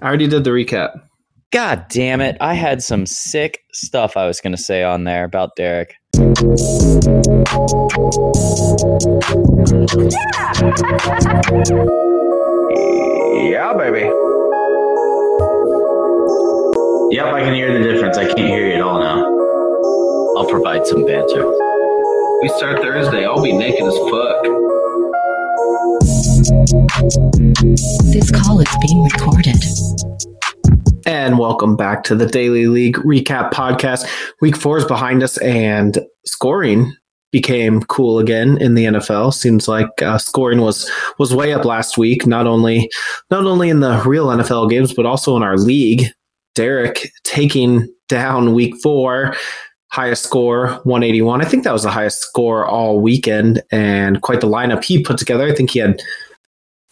I already did the recap. God damn it. I had some sick stuff I was going to say on there about Derek. Yeah, baby. Yep, I can hear the difference. I can't hear you at all now. I'll provide some banter. We start Thursday. I'll be naked as fuck. This call is being recorded. And welcome back to the Daily League Recap Podcast. Week four is behind us, and scoring became cool again in the NFL. Seems like uh, scoring was was way up last week. Not only not only in the real NFL games, but also in our league. Derek taking down Week four, highest score 181. I think that was the highest score all weekend, and quite the lineup he put together. I think he had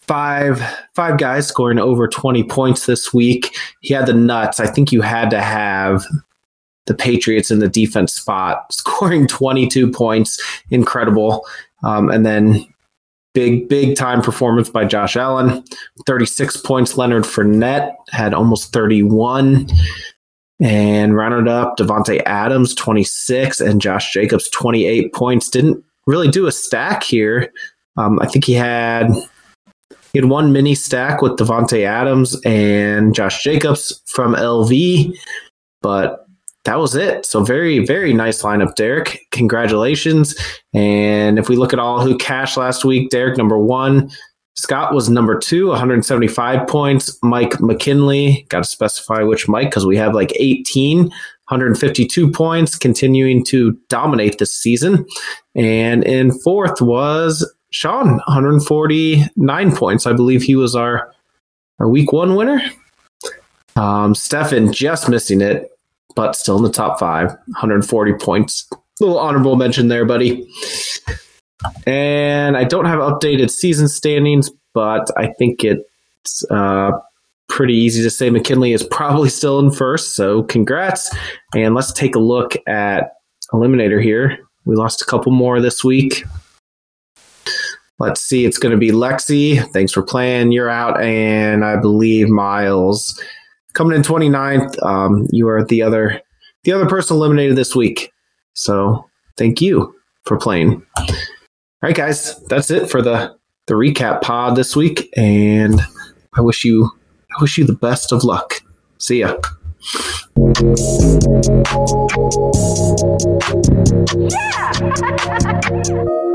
five five guys scoring over 20 points this week. He had the nuts. I think you had to have the Patriots in the defense spot, scoring 22 points. Incredible. Um, and then big, big time performance by Josh Allen. 36 points. Leonard Fournette had almost 31. And rounded up Davante Adams, 26, and Josh Jacobs, 28 points. Didn't really do a stack here. Um, I think he had he had one mini stack with Davante Adams and Josh Jacobs from LV, but that was it. So very, very nice lineup, Derek. Congratulations. And if we look at all who cashed last week, Derek number one, Scott was number two, 175 points. Mike McKinley, got to specify which Mike because we have like 18, 152 points, continuing to dominate this season. And in fourth was Sean, 149 points. I believe he was our our week one winner. Um, Stefan just missing it, but still in the top five, 140 points. Little honorable mention there, buddy. And I don't have updated season standings, but I think it's uh, pretty easy to say McKinley is probably still in first. So congrats. And let's take a look at Eliminator here. We lost a couple more this week. Let's see. It's going to be Lexi. Thanks for playing. You're out. And I believe Miles coming in 29th. Um, you are the other the other person eliminated this week. So thank you for playing. All right, guys, that's it for the the recap pod this week, and I wish you I wish you the best of luck. See ya. Yeah!